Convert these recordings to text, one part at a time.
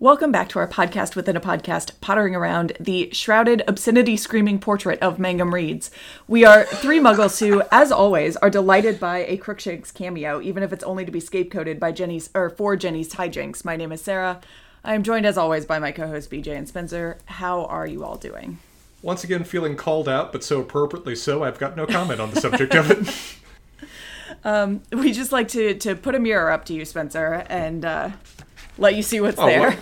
Welcome back to our podcast within a podcast, pottering around the shrouded, obscenity screaming portrait of Mangum Reeds. We are three muggles who, as always, are delighted by a Crookshanks cameo, even if it's only to be scapegoated by Ginny's or for Ginny's hijinks. My name is Sarah. I am joined, as always, by my co-host BJ and Spencer. How are you all doing? Once again, feeling called out, but so appropriately so, I've got no comment on the subject of it. We just like to to put a mirror up to you, Spencer, and uh, let you see what's Oh, there.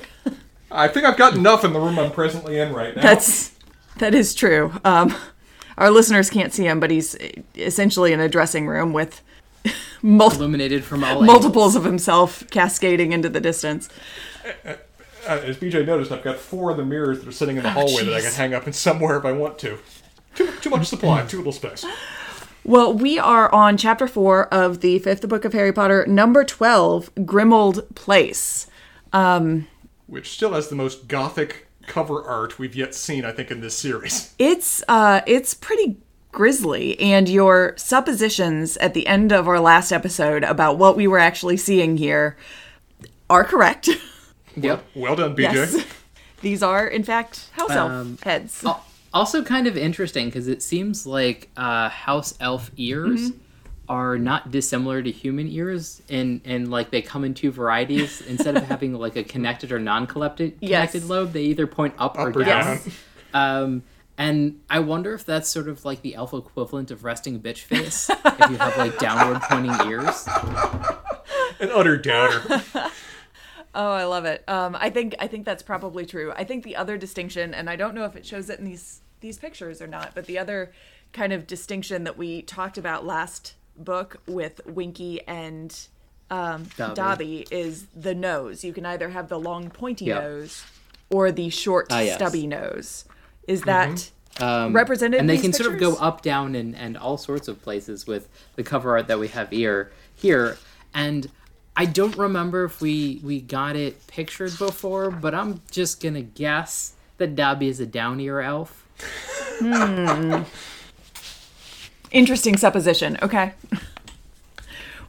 What? I think I've got enough in the room I'm presently in right now. That's that is true. Um, our listeners can't see him, but he's essentially in a dressing room with mul- illuminated from all multiples angles. of himself cascading into the distance. Uh, as BJ noticed, I've got four of the mirrors that are sitting in the hallway that I can hang up in somewhere if I want to. Too, too much supply, too little space. Well, we are on chapter four of the fifth book of Harry Potter, number twelve, Grimmauld Place. Which still has the most gothic cover art we've yet seen, I think, in this series. It's uh, it's pretty grisly, and your suppositions at the end of our last episode about what we were actually seeing here are correct. Yep. Well done, BJ. yes, these are in fact house elf Um, heads. Also, kind of interesting because it seems like uh, house elf ears Mm-hmm. Are not dissimilar to human ears, and and like they come in two varieties. Instead of having like a connected or non-connected Yes. connected lobe, they either point up, Up or or down. down. Um, and I wonder if that's sort of like the elf equivalent of resting bitch face. if you have like downward pointing ears. An utter downer. Oh, I love it. Um, I think I think that's probably true. I think the other distinction, and I don't know if it shows it in these these pictures or not, but the other kind of distinction that we talked about last book with Winky and um, Dobby. Dobby is the nose. You can either have the long pointy Yep. nose or the short Ah, yes. stubby nose. Is that um, represented? and in they these can sort of go up down and, and all sorts of places with the cover art that we have here here and i don't remember if we we got it pictured before but i'm just gonna guess that dobby is a down ear elf Interesting supposition. Okay.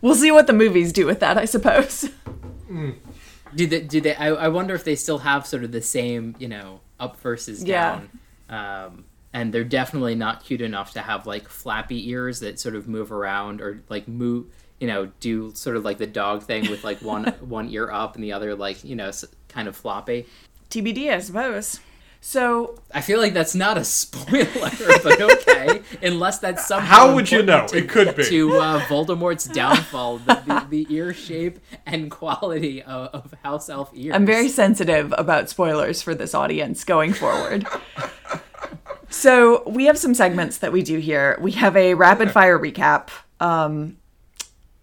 we'll see what the movies do with that, I suppose. do they do they I, I wonder if they still have sort of the same you know up versus Yeah. down um and they're definitely not cute enough to have like flappy ears that sort of move around or like move you know do sort of like the dog thing with like one one ear up and the other like you know kind of floppy TBD, I suppose. So i feel like that's not a spoiler but okay unless that's somehow How would you important know? It could be. to uh, voldemort's downfall the, the, the ear shape and quality of, of house elf ears I'm very sensitive about spoilers for this audience going forward. so we have some segments that we do here. We have a rapid fire recap, um,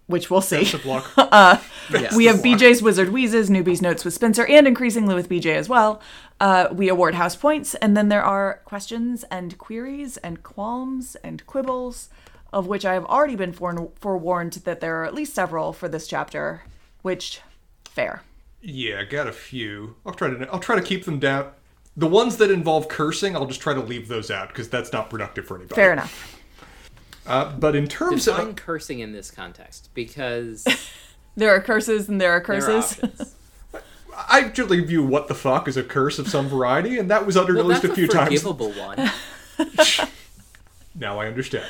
which we'll see. Best of luck. Yes. We have BJ's Wizard Wheezes, Newbies Notes with Spencer, and increasingly with BJ as well. Uh, we award house points, and then there are questions and queries and qualms and quibbles, of which I have already been fore- forewarned that there are at least several for this chapter, which fair. Yeah, I got a few. I'll try to. I'll try to keep them down. The ones that involve cursing, I'll just try to leave those out because that's not productive for anybody. Fair enough. Uh, but in terms define of cursing in this context because There are curses and there are there are curses. I generally view what the fuck as a curse of some variety, and that was uttered Well, at least a few times. forgivable one. Now I understand.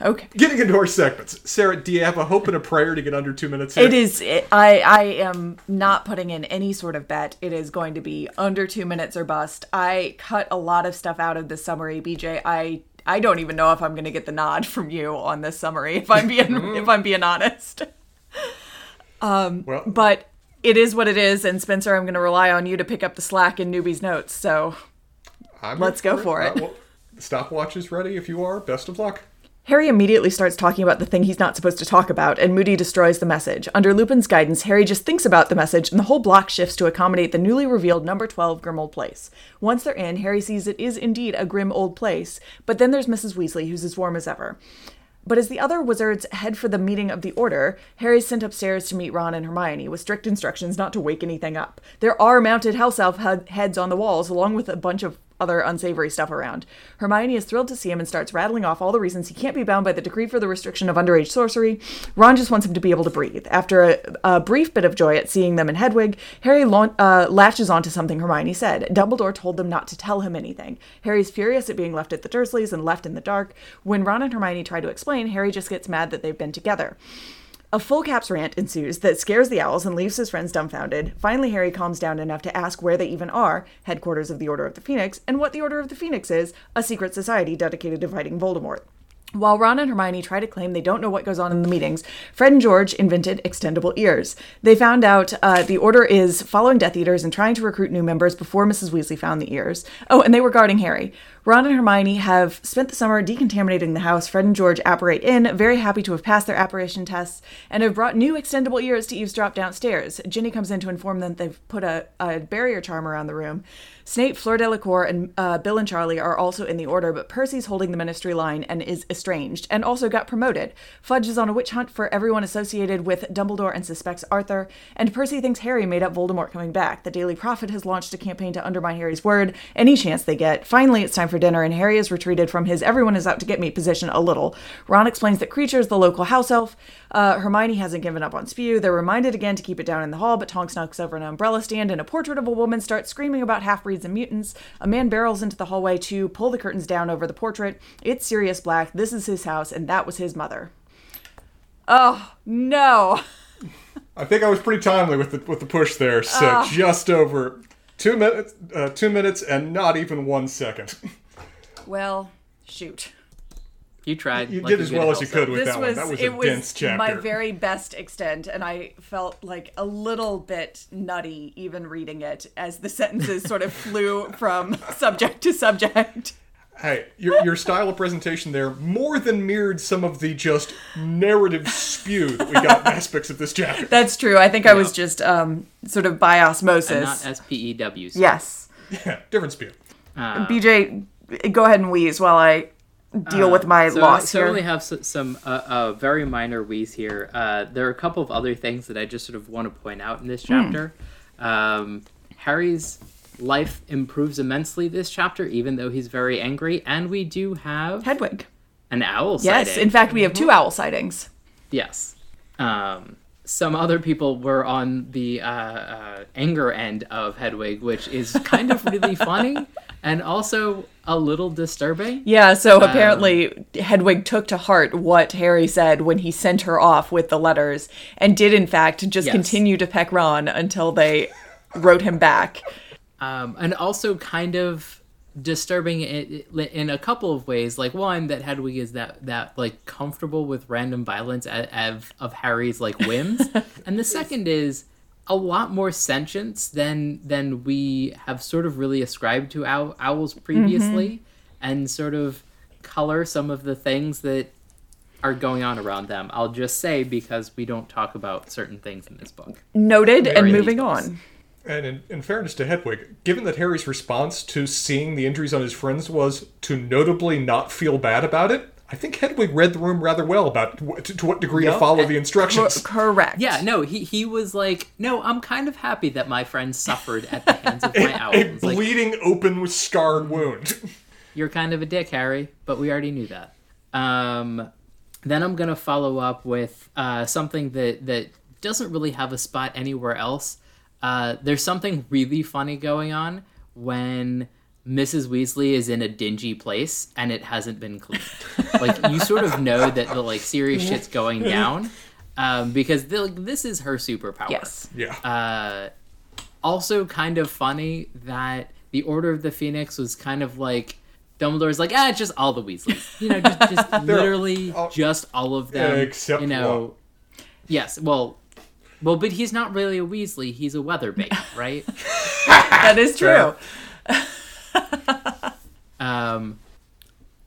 okay. Getting into our segments, Sarah, do you have a hope and a prayer to get under two minutes? Here? It is. It, I I am not putting in any sort of bet. It is going to be under two minutes or bust. I cut a lot of stuff out of this summary, BJ. I I don't even know if I'm going to get the nod from you on this summary. If I'm being if I'm being honest, Well, but it is what it is. And Spencer, I'm going to rely on you to pick up the slack in newbies notes. So I'm let's go for it. Uh, well, stopwatch is ready if you are. Best of luck. Harry immediately starts talking about the thing he's not supposed to talk about, and Moody destroys the message. Under Lupin's guidance, Harry just thinks about the message, and the whole block shifts to accommodate the newly revealed number 12 Grimmauld Place. Once they're in, Harry sees it is indeed a grim old place, but then there's Mrs. Weasley, who's as warm as ever. But as the other wizards head for the meeting of the Order, Harry's sent upstairs to meet Ron and Hermione with strict instructions not to wake anything up. There are mounted house elf heads on the walls, along with a bunch of other unsavory stuff around. Hermione is thrilled to see him and starts rattling off all the reasons he can't be bound by the decree for the restriction of underage sorcery. Ron just wants him to be able to breathe. After a, a brief bit of joy at seeing them in Hedwig, Harry laun- uh, latches onto something Hermione said. Dumbledore told them not to tell him anything. Harry's furious at being left at the Dursleys and left in the dark. When Ron and Hermione try to explain, Harry just gets mad that they've been together. A full caps rant ensues that scares the owls and leaves his friends dumbfounded. Finally, Harry calms down enough to ask where they even are, headquarters of the Order of the Phoenix, and what the Order of the Phoenix is a secret society dedicated to fighting Voldemort. While Ron and Hermione try to claim they don't know what goes on in the meetings, Fred and George invented extendable ears. They found out uh, the Order is following Death Eaters and trying to recruit new members before Mrs. Weasley found the ears. Oh, and they were guarding Harry. Ron and Hermione have spent the summer decontaminating the house. Fred and George apparate in, very happy to have passed their apparition tests, and have brought new extendable ears to eavesdrop downstairs. Ginny comes in to inform them they've put a, a barrier charm around the room. Snape, Fleur Delacour, and uh, Bill and Charlie are also in the order, but Percy's holding the ministry line and is estranged, and also got promoted. Fudge is on a witch hunt for everyone associated with Dumbledore and suspects Arthur, and Percy thinks Harry made up Voldemort coming back. The Daily Prophet has launched a campaign to undermine Harry's word any chance they get. Finally, it's time for dinner, and Harry has retreated from his everyone is out to get me position a little. Ron explains that Kreacher is the local house elf. Uh, Hermione hasn't given up on Spew. They're reminded again to keep it down in the hall, but Tonks knocks over an umbrella stand, and a portrait of a woman starts screaming about half breeds and mutants. A man barrels into the hallway to pull the curtains down over the portrait. It's Sirius Black. This is his house, and that was his mother. Oh, no. I think I was pretty timely with the with the push there. So just over two minutes, uh, two minutes, and not even one second. Well, shoot. You tried. You like did as well as you could with this that was, one. That was it a was dense chapter. my very best extent, and I felt like a little bit nutty even reading it as the sentences sort of flew from subject to subject. Hey, your, your style of presentation there more than mirrored some of the just narrative spew that we got in aspects of this chapter. That's true. I think I was just um, sort of by And osmosis. not S P E W's. yes. Yeah, different spew. Uh, BJ, go ahead and wheeze while I deal with my so, loss so here. I only have s- some uh, uh, very minor wheeze here. Uh, there are a couple of other things that I just sort of want to point out in this Hmm. chapter. Um, Harry's life improves immensely this chapter, even though he's very angry, and we do have Hedwig. an owl Yes. sighting. In fact, we have two owl sightings. Yes. Um, some other people were on the uh, uh, anger end of Hedwig, which is kind of really funny and also a little disturbing. Yeah, so Um, apparently Hedwig took to heart what Harry said when he sent her off with the letters and did, in fact, just Yes. continue to peck Ron until they wrote him back. um, and also kind of disturbing in, a couple of ways. Like one, that Hedwig is that that like comfortable with random violence of, of Harry's like whims, and the second is a lot more sentience than than we have sort of really ascribed to ow- owls mm-hmm. previously, and sort of color some of the things that are going on around them. I'll just say because we don't talk about certain things in this book. Noted and moving details. on. And in, in fairness to Hedwig, given that Harry's response to seeing the injuries on his friends was to notably not feel bad about it, I think Hedwig read the room rather well about to, to what degree to follow the Cor- instructions. correct. Yeah, no, he he was like, no, I'm kind of happy that my friends suffered at the hands of my owl. A It's like, bleeding, open, with scarred wound. you're kind of a dick, Harry, but we already knew that. Um, then I'm gonna follow up with uh, something that that doesn't really have a spot anywhere else. Uh, there's something really funny going on when Mrs. Weasley is in a dingy place and it hasn't been cleaned. like you sort of know that the like serious shit's going down um, because the, like, this is her superpower. Yes. Yeah. Uh, also, kind of funny that the Order of the Phoenix was kind of like Dumbledore's like, ah, it's just all the Weasleys. You know, just, just literally all- just all of them. Except you know. Yes, well, well, but he's not really a Weasley. He's a Weatherby, right? That is true. um,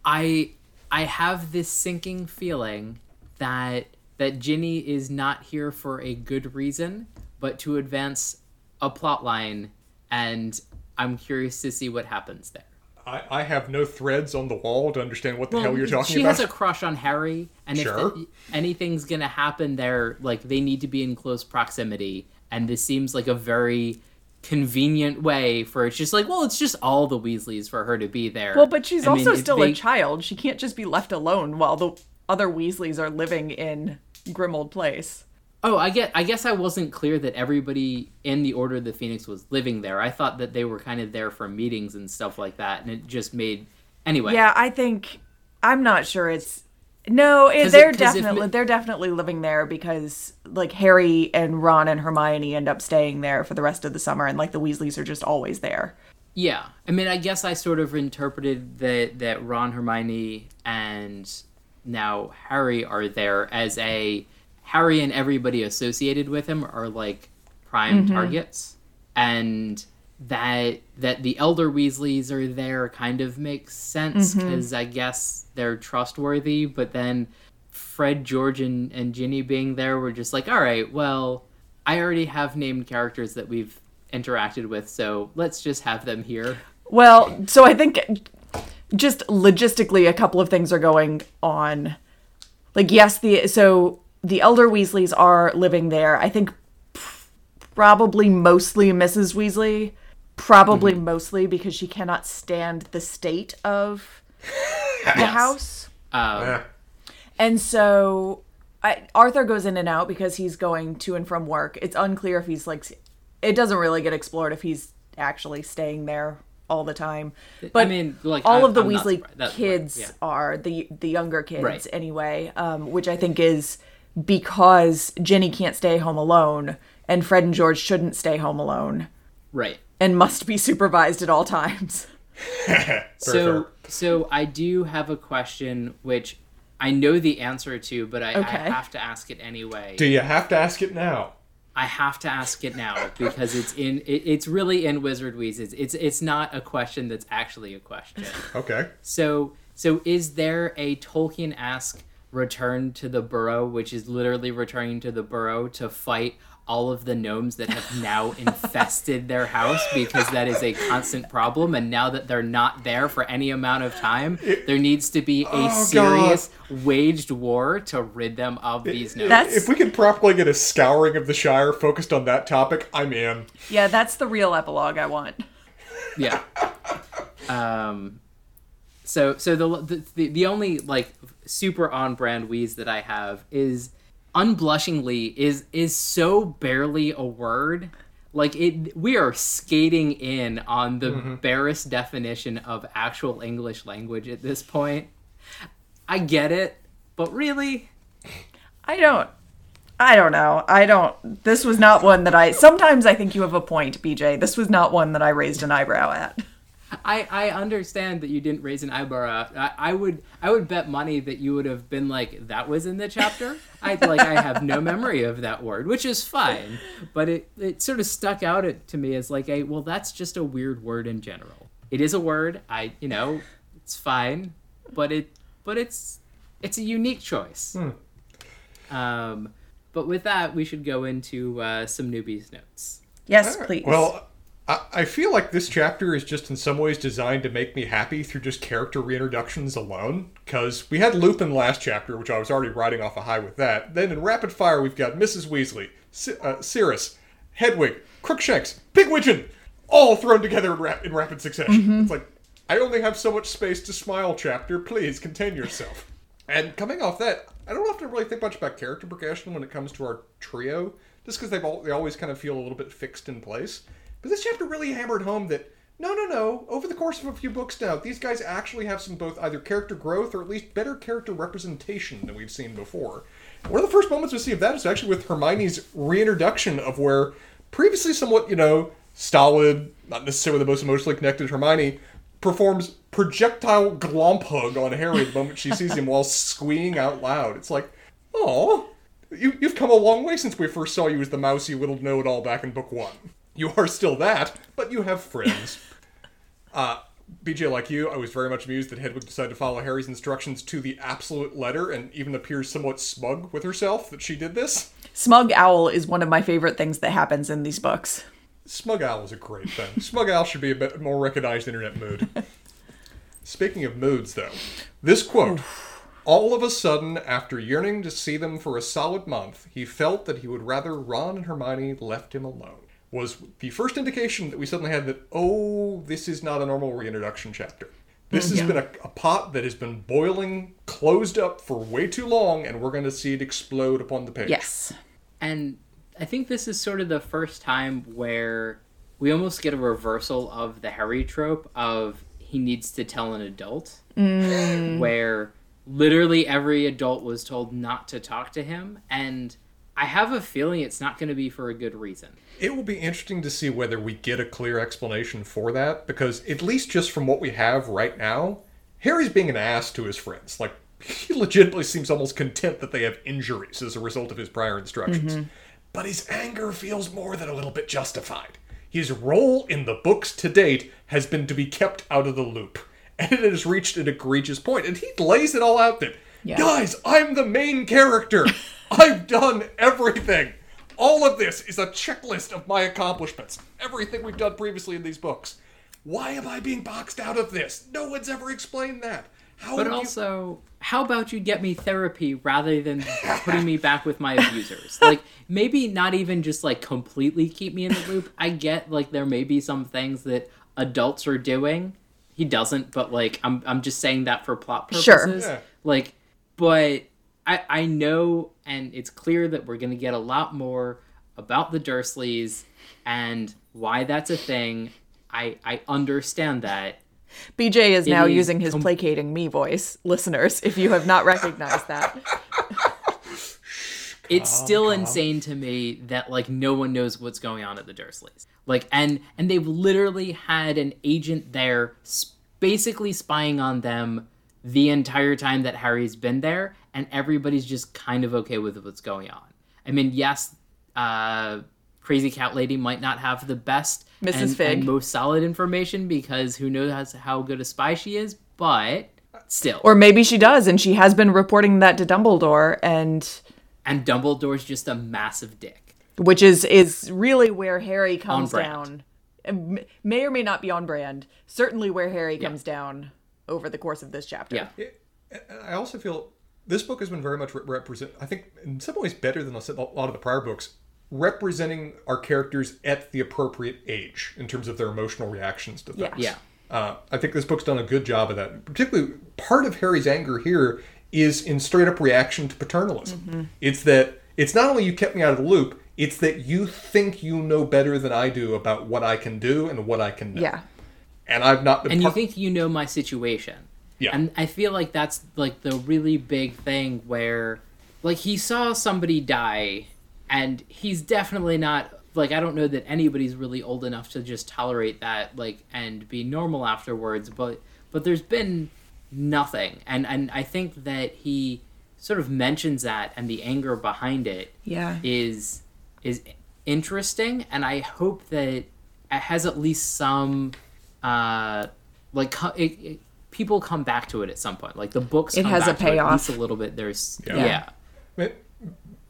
I I have this sinking feeling that that Ginny is not here for a good reason, but to advance a plot line, and I'm curious to see what happens there. I, I have no threads on the wall to understand what the hell you're talking she about. She has a crush on Harry, and Sure. if the, anything's gonna happen there, like they need to be in close proximity, and this seems like a very convenient way for it's just like, well, it's just all the Weasleys for her to be there. Well, but she's I also if still they- a child. She can't just be left alone while the other Weasleys are living in Grimmauld Place. Oh, I get. I guess I wasn't clear that everybody in the Order of the Phoenix was living there. I thought that they were kind of there for meetings and stuff like that, and it just made. Anyway, Yeah, I think I'm not sure it's no. It, they're it- 'cause if definitely they're definitely living there because like Harry and Ron and Hermione end up staying there for the rest of the summer, and like the Weasleys are just always there. Yeah, I mean, I guess I sort of interpreted that that Ron, Hermione, and now Harry are there as a Harry and everybody associated with him are like prime mm-hmm. targets, and that that the elder Weasleys are there kind of makes sense mm-hmm. because I guess they're trustworthy. But then Fred, George, and and Ginny being there were just like, all right, well, I already have named characters that we've interacted with, so let's just have them here. Well, so I think just logistically, a couple of things are going on. Like, yes, the so the elder Weasleys are living there. I think probably mostly Mrs. Weasley, probably mostly because she cannot stand the state of the house. Um, Eh. And so I, Arthur goes in and out because he's going to and from work. It's unclear if he's like, it doesn't really get explored if he's actually staying there all the time. But I mean, like, all I'm- of the I'm Weasley surprised. That's right, kids yeah. are the the younger kids Right. anyway, um, which I think is because Ginny can't stay home alone and Fred and George shouldn't stay home alone right. And must be supervised at all times. So, so I do have a question, which I know the answer to, but I, Okay. I have to ask it anyway. Do you have to ask it now? I have to ask it now because it's in. It, it's really in Wizard Wheezes. It's it's not a question that's actually a question. Okay. So so is there a Tolkien esque return to the burrow, which is literally returning to the burrow to fight all of the gnomes that have now infested their house because that is a constant problem and now that they're not there for any amount of time there needs to be a Oh, serious waged war to rid them of these gnomes That's If we could properly get a scouring of the Shire focused on that topic, I'm in. yeah, that's the real epilogue I want. yeah um so so the, the the only like super on brand wheeze that i have is unblushingly is is so barely a word like it we are skating in on the mm-hmm. barest definition of actual english language at this point i get it but really I don't. I don't know. I don't. This was not one that I. Sometimes I think you have a point, BJ. This was not one that I raised an eyebrow at. I, I understand that you didn't raise an eyebrow. I, I would I would bet money that you would have been like that was in the chapter. I like I have no memory of that word, which is fine, but it it sort of stuck out at, to me as like a well that's just a weird word in general. It is a word. I you know it's fine, but it but it's it's a unique choice. Um, but with that, we should go into uh, some newbies notes. Yes, please. Well, I, I feel like this chapter is just in some ways designed to make me happy through just character reintroductions alone. Because we had Lupin last chapter, which I was already riding off a high with that. Then in rapid fire, we've got Mrs. Weasley, C- uh, Sirius, Hedwig, Crookshanks, Pigwidgeon, all thrown together in, rap- in rapid succession. It's like, I only have so much space to smile, chapter. Please contain yourself. And coming off that, I don't have to really think much about character progression when it comes to our trio, just because they've all, they always kind of feel a little bit fixed in place. But this chapter really hammered home that no, no, no. Over the course of a few books now, these guys actually have some both either character growth or at least better character representation than we've seen before. One of the first moments we see of that is actually with Hermione's reintroduction of where previously somewhat, you know, stolid, not necessarily the most emotionally connected Hermione performs projectile glomp hug on Harry the moment she sees him while squeeing out loud. It's like, oh, you, you've come a long way since we first saw you as the mousy little know-it-all back in book one. You are still that, but you have friends. uh, BJ, like you, I was very much amused that Hedwig decided to follow Harry's instructions to the absolute letter and even appears somewhat smug with herself that she did this. Smug Owl is one of my favorite things that happens in these books. Smug Owl is a great thing. Smug Owl should be a bit more recognized internet mood. Speaking of moods, though, this quote All of a sudden, after yearning to see them for a solid month, he felt that he would rather Ron and Hermione left him alone. Was the first indication that we suddenly had that, oh, this is not a normal reintroduction chapter. This mm, has been a, a pot that has been boiling, closed up for way too long, and we're going to see it explode upon the page. Yes. And I think this is sort of the first time where we almost get a reversal of the Harry trope of he needs to tell an adult, mm. where literally every adult was told not to talk to him. And I have a feeling it's not going to be for a good reason. It will be interesting to see whether we get a clear explanation for that, because at least just from what we have right now, Harry's being an ass to his friends. Like, he legitimately seems almost content that they have injuries as a result of his prior instructions. Mm-hmm. But his anger feels more than a little bit justified. His role in the books to date has been to be kept out of the loop. And it has reached an egregious point, and he lays it all out there. Yeah. Guys, I'm the main character. I've done everything. All of this is a checklist of my accomplishments. Everything we've done previously in these books. Why am I being boxed out of this? No one's ever explained that. How But would you- also, how about you get me therapy rather than putting me back with my abusers? Like, maybe not even just like completely keep me in the loop. I get like there may be some things that adults are doing. He doesn't, but like I'm I'm just saying that for plot purposes. Sure. Yeah. Like, but I I know, and it's clear that we're gonna get a lot more about the Dursleys and why that's a thing. I I understand that. BJ is now is using his com- placating me voice, listeners, if you have not recognized that. it's still insane to me that like no one knows what's going on at the Dursleys. Like and and they've literally had an agent there s- basically spying on them the entire time that Harry's been there and everybody's just kind of okay with what's going on. I mean, yes, uh Crazy Cat Lady might not have the best Mrs. and, Fig. and most solid information because who knows how good a spy she is, but still. Or maybe she does, and she has been reporting that to Dumbledore, and and Dumbledore's just a massive dick. which is is really where Harry comes down. May or may not be on brand. Certainly where Harry comes down over the course of this chapter. Yeah. And I also feel this book has been very much re- represent. I think in some ways better than a lot of the prior books, representing our characters at the appropriate age in terms of their emotional reactions to things. Yeah. Yeah. Uh, I think this book's done a good job of that. Particularly, part of Harry's anger here is in straight up reaction to paternalism. It's that it's not only you kept me out of the loop, it's that you think you know better than I do about what I can do and what I can know. Yeah. And I've not been and you think you know my situation. Yeah. And I feel like that's like the really big thing where like he saw somebody die and he's definitely not like I don't know that anybody's really old enough to just tolerate that like and be normal afterwards, but but there's been nothing. And and I think that he sort of mentions that and the anger behind it Yeah. is is interesting and i hope that it has at least some uh like it, it, people come back to it at some point like the books It come has back a to it payoff. a little bit there's Yeah. yeah, I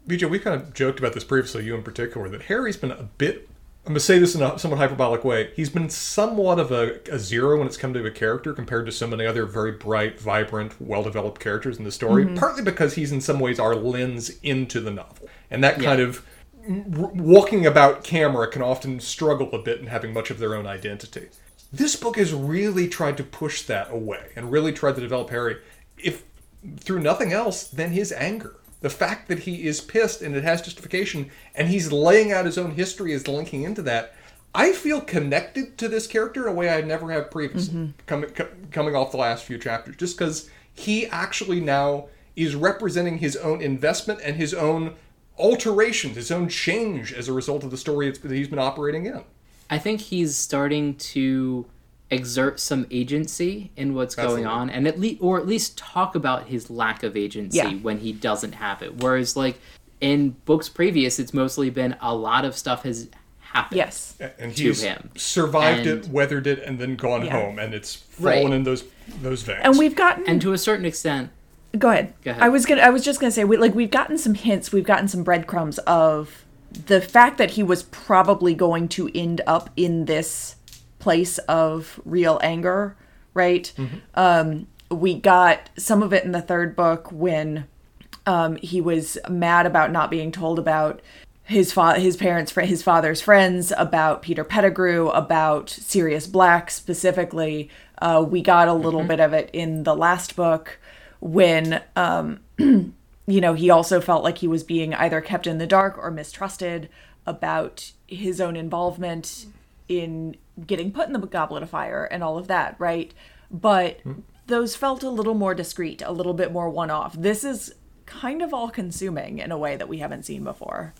BJ, we kind of joked about this previously, you in particular, that Harry's been a bit. I'm going to say this in a somewhat hyperbolic way. He's been somewhat of a, a zero when it's come to a character compared to so many other very bright, vibrant, well developed characters in the story. Partly because he's in some ways our lens into the novel. And that kind of r- walking about camera can often struggle a bit in having much of their own identity. This book has really tried to push that away and really tried to develop Harry, if through nothing else, than his anger. The fact that he is pissed and it has justification, and he's laying out his own history as linking into that. I feel connected to this character in a way I never have previously, mm-hmm. coming co- coming off the last few chapters, just because he actually now is representing his own investment and his own alterations, his own change as a result of the story it's, that he's been operating in. I think he's starting to exert some agency in what's going on and at least or at least talk about his lack of agency Yeah. when he doesn't have it whereas like in books previous it's mostly been a lot of stuff has happened Yes. and to he's him. survived it, weathered it, and then gone Yeah. home, and it's fallen Right. in those those veins. And we've gotten and to a certain extent Go ahead. Go ahead. I was gonna. I was just gonna say, we, like, we've gotten some hints. We've gotten some breadcrumbs of the fact that he was probably going to end up in this place of real anger right? Um, we got some of it in the third book when um, he was mad about not being told about his fa- his parents fr- his father's friends about Peter Pettigrew about Sirius Black specifically. Uh, we got a little bit of it in the last book when um, you know he also felt like he was being either kept in the dark or mistrusted about his own involvement in getting put in the goblet of fire and all of that right but those felt a little more discreet a little bit more one-off this is kind of all consuming in a way that we haven't seen before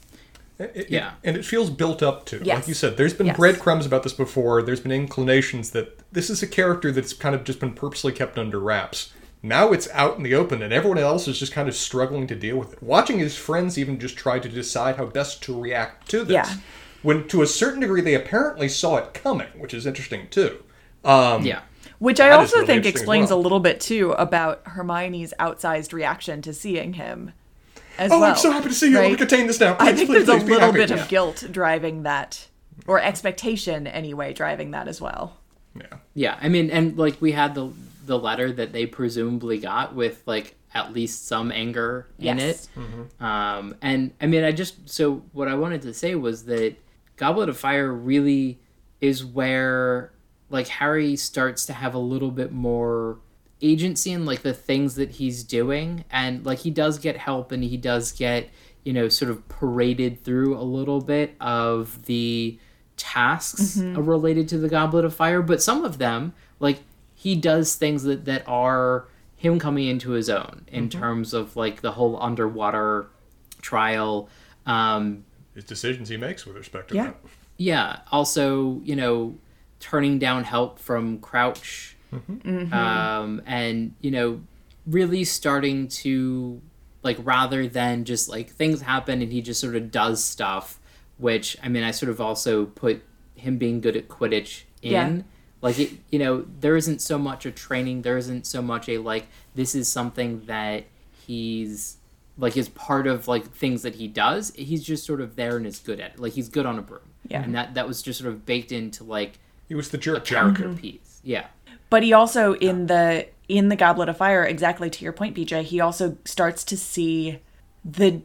It- it- Yeah. and it feels built up to. Yes. Like you said, there's been Yes. breadcrumbs about this before. There's been inclinations that this is a character that's kind of just been purposely kept under wraps. Now it's out in the open, and everyone else is just kind of struggling to deal with it. Watching his friends even just try to decide how best to react to this. Yeah. When to a certain degree they apparently saw it coming, which is interesting too. Um, Yeah. Which I also really think explains well. a little bit too about Hermione's outsized reaction to seeing him as Oh, well. I'm so happy to see you. Let me right? contain this now. I think please, there's a please be little happy. bit Yeah. of guilt driving that, or expectation anyway, driving that as well. Yeah. Yeah, I mean, and like we had the the letter that they presumably got with like at least some anger in Yes. it. Um, and I mean, I just so what I wanted to say was that Goblet of Fire really is where like Harry starts to have a little bit more agency in like the things that he's doing and like he does get help and he does get you know sort of paraded through a little bit of the tasks related to the goblet of fire but some of them like he does things that that are him coming into his own in terms of like the whole underwater trial um His decisions he makes with respect to Yeah. that. yeah also you know turning down help from crouch um, and you know really starting to like rather than just like things happen and he just sort of does stuff which i mean i sort of also put him being good at quidditch in Yeah. Like it you know there isn't so much a training there isn't so much a like this is something that he's like is part of like things that he does. He's just sort of there and is good at it. Like he's good on a broom. Yeah. and that that was just sort of baked into like He was the jerk. jock. character mm-hmm. piece. Yeah. But he also in the in the Goblet of Fire, exactly to your point, BJ, he also starts to see the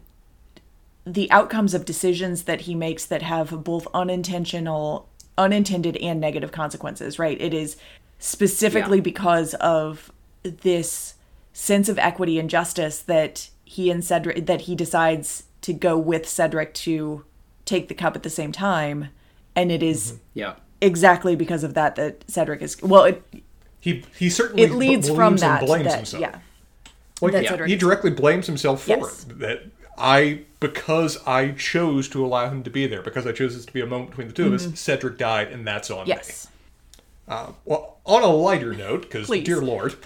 the outcomes of decisions that he makes that have both unintentional unintended and negative consequences, right? It is specifically Yeah. because of this sense of equity and justice that he and Cedric that he decides to go with Cedric to take the cup at the same time. And it is mm-hmm. yeah exactly because of that that Cedric is well it He he certainly it leads b- from believes and that, blames that himself. yeah Like, that yeah, he directly blames himself for Yes. it. That I, because I chose to allow him to be there, because I chose this to be a moment between the 2 of us, Cedric died, and that's on me. Mm-hmm. Uh, well, on a lighter note, because dear lord,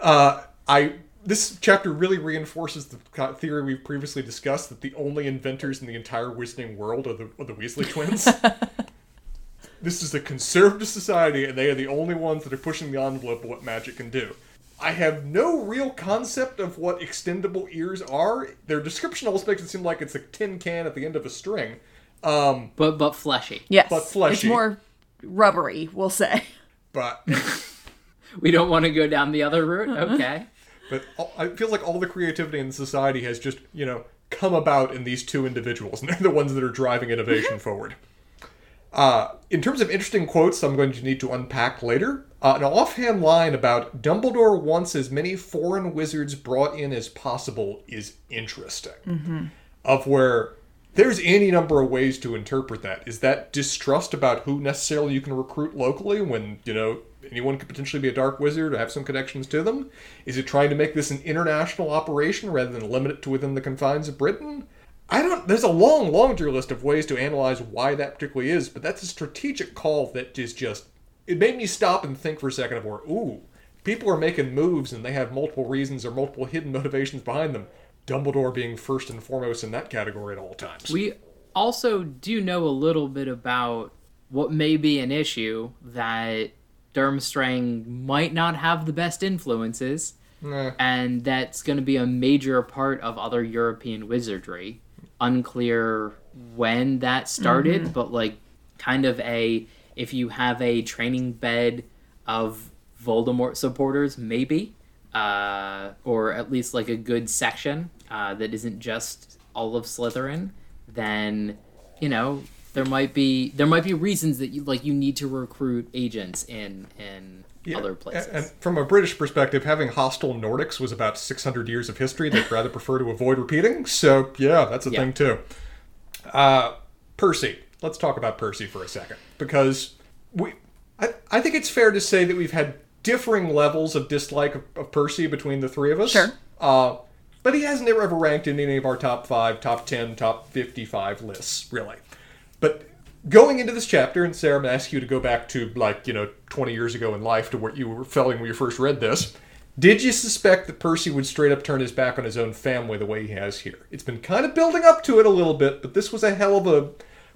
uh, I this chapter really reinforces the theory we've previously discussed that the only inventors in the entire wizarding world are the, are the Weasley twins. this is a conservative society, and they are the only ones that are pushing the envelope of what magic can do. I have no real concept of what extendable ears are. Their description almost makes it seem like it's a tin can at the end of a string. Um, but but fleshy yes But fleshy. it's more rubbery we'll say but we don't want to go down the other route okay But all- it feels like all the creativity in society has just, you know, come about in these two individuals, and they're the ones that are driving innovation forward. Uh, in terms of interesting quotes, I'm going to need to unpack later. Uh, an offhand line about Dumbledore wants as many foreign wizards brought in as possible is interesting. Of where there's any number of ways to interpret that. Is that distrust about who necessarily you can recruit locally when, you know, anyone could potentially be a dark wizard or have some connections to them? Is it trying to make this an international operation rather than limit it to within the confines of Britain? I don't. There's a long laundry list of ways to analyze why that particularly is, but that's a strategic call that is just. It made me stop and think for a second of where, ooh, people are making moves and they have multiple reasons or multiple hidden motivations behind them. Dumbledore being first and foremost in that category at all times. we also do know a little bit about what may be an issue that Durmstrang might not have the best influences Nah. and that's going to be a major part of other European wizardry. Unclear when that started, Mm-hmm. but like kind of a if you have a training bed of Voldemort supporters, maybe, uh, or at least like a good section uh, that isn't just all of Slytherin, then you know there might be there might be reasons that you like you need to recruit agents in in Yeah, other places. And, from a British perspective, having hostile Nordics was about 600 years of history they'd rather prefer to avoid repeating. So, yeah, that's a Yeah. thing too. Uh, Percy. Let's talk about Percy for a second. Because we, I, I think it's fair to say that we've had differing levels of dislike of, of Percy between the three of us. Sure. Uh, but he hasn't ever ranked in any of our top five, top 10, top 55 lists, really. But going into this chapter, and Sarah, I'm going to ask you to go back to, like, you know, 20 years ago in life to what you were feeling when you first read this. Did you suspect that Percy would straight up turn his back on his own family the way he has here? It's been kind of building up to it a little bit, but this was a hell of a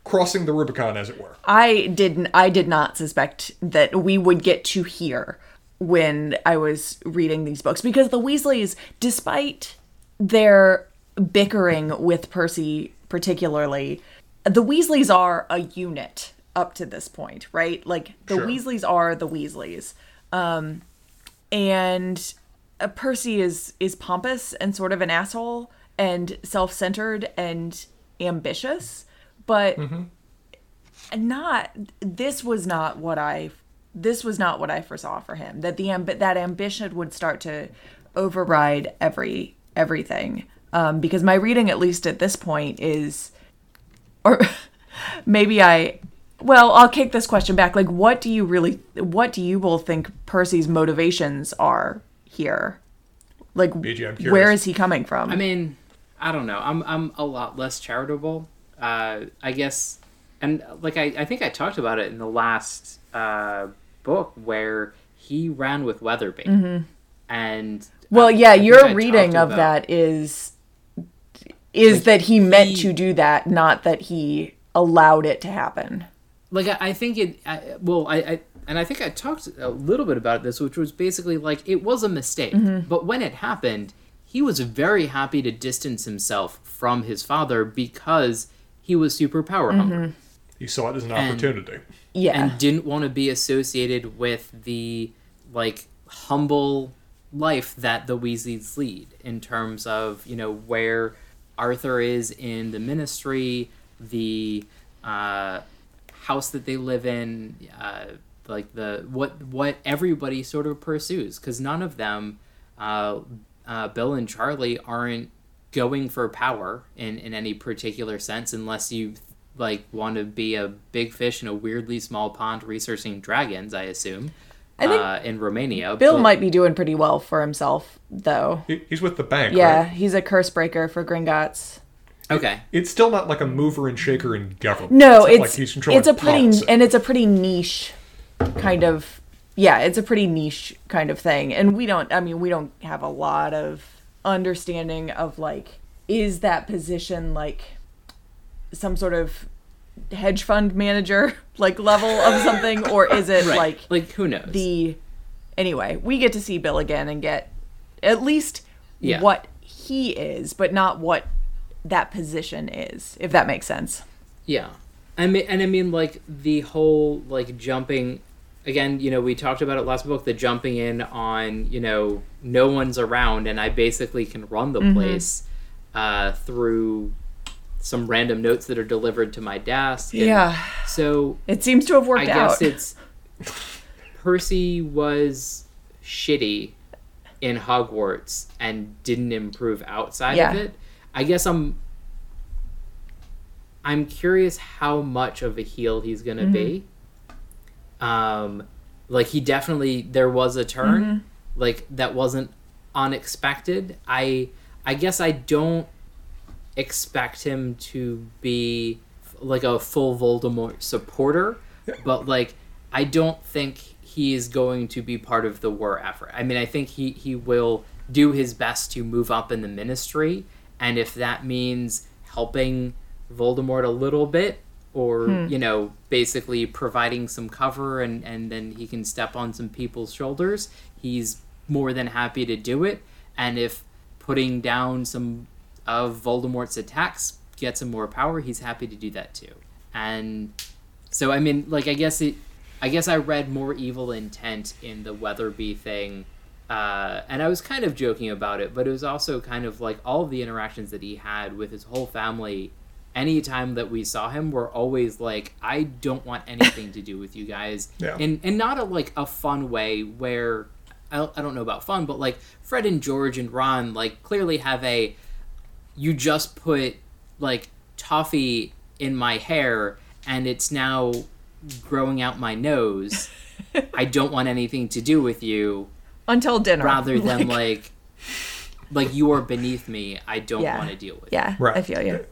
crossing the Rubicon, as it were. I didn't I did not suspect that we would get to here when I was reading these books because the Weasleys despite their bickering with Percy particularly the Weasleys are a unit up to this point, right? Like the Sure. Weasleys are the Weasleys. Um and uh, Percy is is pompous and sort of an asshole and self-centered and ambitious, but not this was not what I this was not what I foresaw for him. That the amb- that ambition would start to override every everything. Um, because my reading, at least at this point, is, or maybe I, well, I'll kick this question back. Like, what do you really, what do you both think Percy's motivations are here? Like, BJ, where is he coming from? I mean, I don't know. I'm I'm a lot less charitable. Uh, I guess, and like I, I think I talked about it in the last uh, book where he ran with Weatherby, and Mm-hmm. Well, I- yeah, I your reading of that is is Like, that he meant he- to do that, not that he allowed it to happen. like I, I think it I, well I, I and i think i talked a little bit about this which was basically like it was a mistake but when it happened he was very happy to distance himself from his father because he was super power hungry He saw it as an And- opportunity. Yeah. and didn't want to be associated with the like humble life that the Weasleys lead in terms of you know where Arthur is in the ministry, the uh, house that they live in, uh, like the what what everybody sort of pursues because none of them, uh, uh, Bill and Charlie, aren't going for power in in any particular sense unless you like want to be a big fish in a weirdly small pond researching dragons i assume I think uh, in romania Bill but- might be doing pretty well for himself, though. He- He's with the bank, Yeah, right? he's a curse breaker for Gringotts. okay It's still not like a mover and shaker in government. No, not it's like he's controlling it's a pretty policy. and it's a pretty niche kind of yeah, it's a pretty niche kind of thing. And we don't I mean, we don't have a lot of understanding of like is that position like some sort of hedge fund manager like level of something or is it right like like who knows the anyway we get to see bill again and get at least Yeah. what he is but not what that position is if that makes sense Yeah, I mean, and I mean, like the whole like jumping. Again, you know, we talked about it last book. The jumping in on, you know, no one's around, and I basically can run the place uh, through some random notes that are delivered to my desk. and yeah So it seems to have I worked guess out it's Percy was shitty in Hogwarts and didn't improve outside Yeah. of it. I guess I'm I'm curious how much of a heel he's going to be. Um like he definitely there was a turn like that wasn't unexpected. I I guess I don't expect him to be like a full Voldemort supporter, but like I don't think he is going to be part of the war effort. I mean, I think he he will do his best to move up in the ministry, and if that means helping Voldemort a little bit or you know basically providing some cover and and then he can step on some people's shoulders he's more than happy to do it and if putting down some of Voldemort's attacks gets him more power he's happy to do that too and so I mean like I guess it I guess I read more evil intent in the Weatherby thing. Uh, and I was kind of joking about it, but it was also kind of like all of the interactions that he had with his whole family. Anytime that we saw him, we were always like, "I don't want anything to do with you guys," Yeah. and and not a like a fun way where I, I don't know about fun, but like Fred and George and Ron like clearly have a you just put like toffee in my hair and it's now growing out my nose. I don't want anything to do with you Until dinner. rather than like like you are beneath me. I don't Yeah. want to deal with. You. Yeah, Right. I feel you.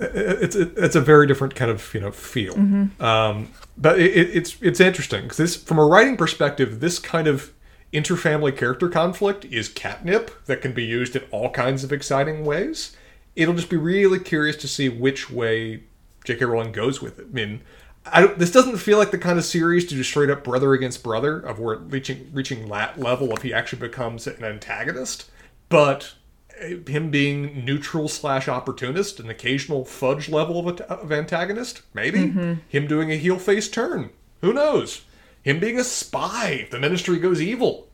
It's it's a very different kind of you know feel. Um, but it, it- it's it's interesting because this, from a writing perspective, this kind of interfamily character conflict is catnip that can be used in all kinds of exciting ways. It'll just be really curious to see which way J.K. Rowling goes with it. I mean, I don't, this doesn't feel like the kind of series to just straight up brother against brother of where reaching reaching that level if he actually becomes an antagonist, but him being neutral slash opportunist, an occasional fudge level of, a, of antagonist, maybe. Him doing a heel face turn, who knows? Him being a spy if the ministry goes evil.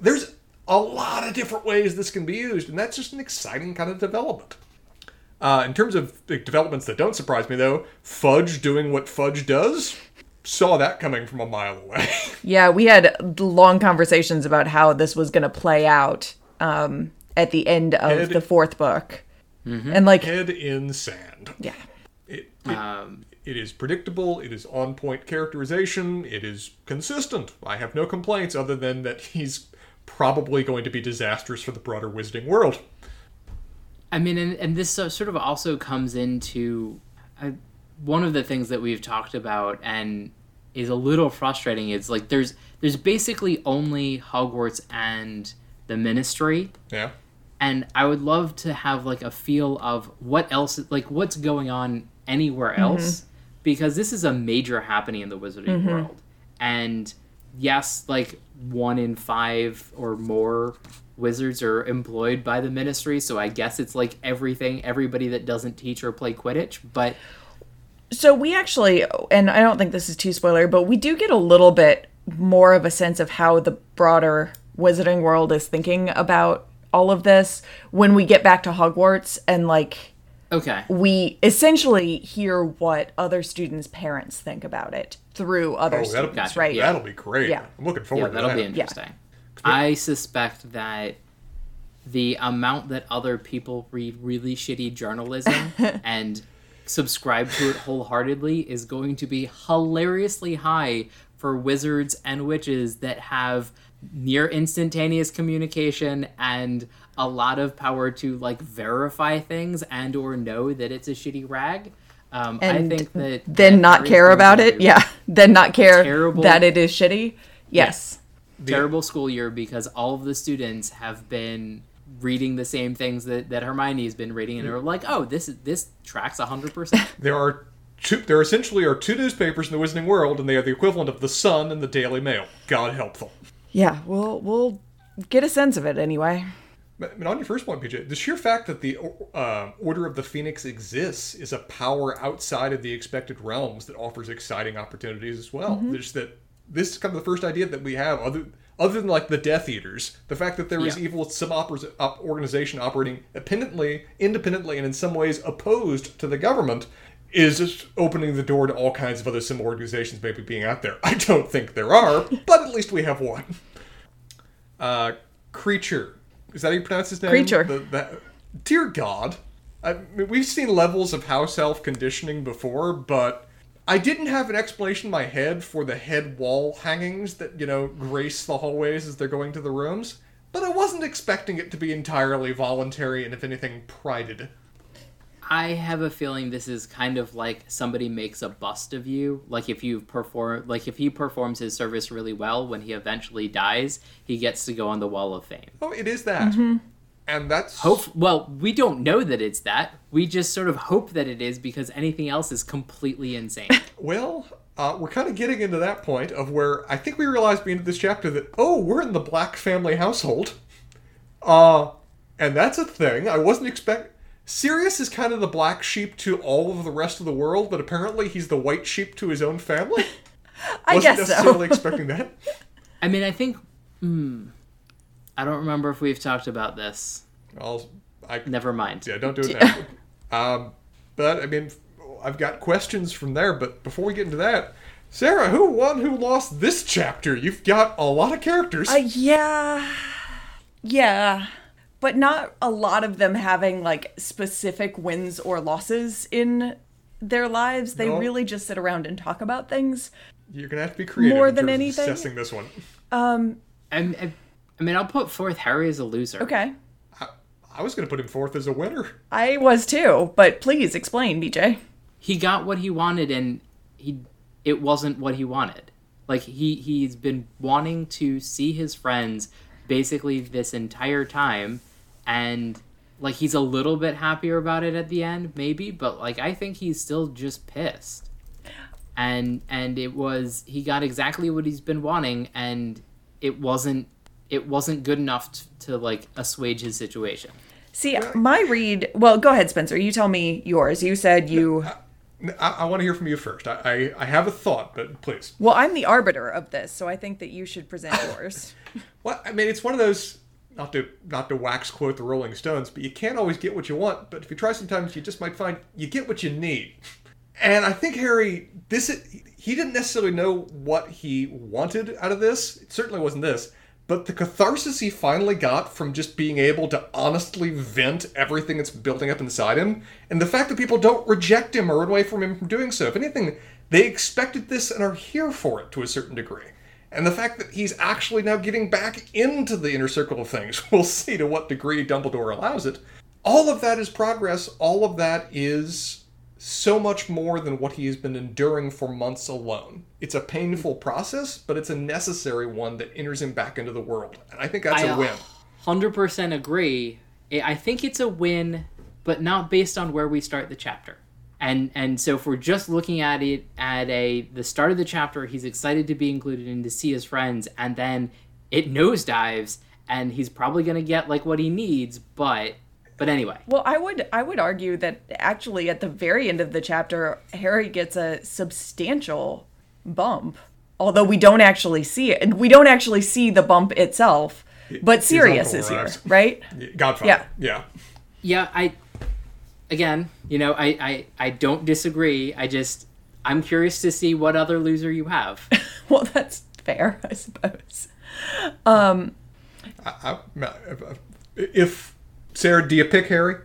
There's a lot of different ways this can be used, and that's just an exciting kind of development. Uh, in terms of developments that don't surprise me, though, Fudge doing what Fudge does, saw that coming from a mile away. Yeah, we had long conversations about how this was going to play out um, at the end of Head- the fourth book. And like, Head in sand. yeah. It, it, Um, it is predictable. It is on point characterization. It is consistent. I have no complaints other than that he's probably going to be disastrous for the broader wizarding world. I mean, and, and this sort of also comes into uh, one of the things that we've talked about and is a little frustrating. Is like there's there's basically only Hogwarts and the Ministry, Yeah. And I would love to have like a feel of what else, like what's going on anywhere mm-hmm. else, because this is a major happening in the Wizarding mm-hmm. world, and yes, like one in five or more wizards are employed by the ministry so i guess it's like everything everybody that doesn't teach or play quidditch but So we actually, and I don't think this is too spoiler, but we do get a little bit more of a sense of how the broader wizarding world is thinking about all of this when we get back to Hogwarts and like okay we essentially hear what other students' parents think about it through other Oh, students, Gotcha. right? that'll be great. Yeah. I'm looking forward yeah forward that'll to be that. interesting i suspect that the amount that other people read really shitty journalism and subscribe to it wholeheartedly is going to be hilariously high for wizards and witches that have near instantaneous communication and a lot of power to like verify things and or know that it's a shitty rag um, And I think that Then that not care about it. Yeah. Then not care Terrible- that it is shitty. Yes. terrible school year because all of the students have been reading the same things that, that Hermione's been reading and are like, oh, this this tracks hundred percent. There are two. There essentially are two newspapers in the wizarding world, and they are the equivalent of the Sun and the Daily Mail. God help them. Yeah. We'll we'll get a sense of it anyway. Mean, on your first point, BJ, the sheer fact that the uh, Order of the Phoenix exists is a power outside of the expected realms that offers exciting opportunities as well. There's that. This is kind of the first idea that we have, other other than like the Death Eaters, the fact that there is Yeah. evil some organization operating independently, independently, and in some ways opposed to the government. Is just opening the door to all kinds of other similar organizations maybe being out there. I don't think there are, but at least we have one. Uh, Kreacher. Is that how you pronounce his name? Kreacher. The, the, dear God. I mean, we've seen levels of house elf conditioning before, but I didn't have an explanation in my head for the head wall hangings that, you know, grace the hallways as they're going to the rooms. But I wasn't expecting it to be entirely voluntary and, if anything, prided. I have a feeling this is kind of like somebody makes a bust of you. Like if you perform, like if he performs his service really well, when he eventually dies, he gets to go on the Wall of Fame. Oh, it is that. And that's. Hope. Well, we don't know that it's that. We just sort of hope that it is because anything else is completely insane. Well, uh, we're kind of getting into that point of where I think we realized being into this chapter that oh, we're in the black family household, uh, and that's a thing. I wasn't expect. Sirius is kind of the black sheep to all of the rest of the world, but apparently he's the white sheep to his own family. I Wasn't guess so. necessarily expecting that. I mean, I think. Hmm, I don't remember if we've talked about this. I'll, I Never mind. Yeah, don't do it now. um, but I mean, I've got questions from there. But before we get into that, Sarah, who won? Who lost this chapter? You've got a lot of characters. Uh, yeah. Yeah. But not a lot of them having like specific wins or losses in their lives. They No. really just sit around and talk about things. You're gonna have to be creative More than anything? assessing this one. Um, I, I, I mean, I'll put forth Harry as a loser. Okay. I was gonna put him forth as a winner. I was too, but please explain, BJ. He got what he wanted, and he it wasn't what he wanted. Like he he's been wanting to see his friends basically this entire time, and like he's a little bit happier about it at the end, maybe, but like I think he's still just pissed. And and it was he got exactly what he's been wanting, and it wasn't it wasn't good enough t- to like assuage his situation. See, my read. Well, go ahead, Spencer. You tell me yours. You said you. I, I want to hear from you first. I, I, I have a thought, but please. Well, I'm the arbiter of this, so I think that you should present yours. Well, I mean, it's one of those not to not to wax quote the Rolling Stones, but you can't always get what you want. But if you try, sometimes you just might find you get what you need. And I think Harry, this is, he didn't necessarily know what he wanted out of this. It certainly wasn't this. But the catharsis he finally got from just being able to honestly vent everything that's building up inside him, and the fact that people don't reject him or run away from him from doing so. If anything, they expected this and are here for it to a certain degree. And the fact that he's actually now getting back into the inner circle of things, we'll see to what degree Dumbledore allows it. All of that is progress. All of that is so much more than what he has been enduring for months alone. It's a painful process, but it's a necessary one that enters him back into the world. And I think that's I, a win. Hundred percent agree. I I think it's a win, but not based on where we start the chapter. And and so if we're just looking at it at a the start of the chapter, he's excited to be included and to see his friends, and then it nosedives, and he's probably gonna get like what he needs. But but anyway, Well, I would I would argue that actually at the very end of the chapter, Harry gets a substantial bump. Although we don't actually see it. We don't actually see the bump itself. But Sirius is here, right? Godfather. Yeah. Yeah. yeah, I again, you know, I I I don't disagree. I just I'm curious to see what other loser you have. Well, that's fair, I suppose. Um, I, I, if, Sarah, do you pick Harry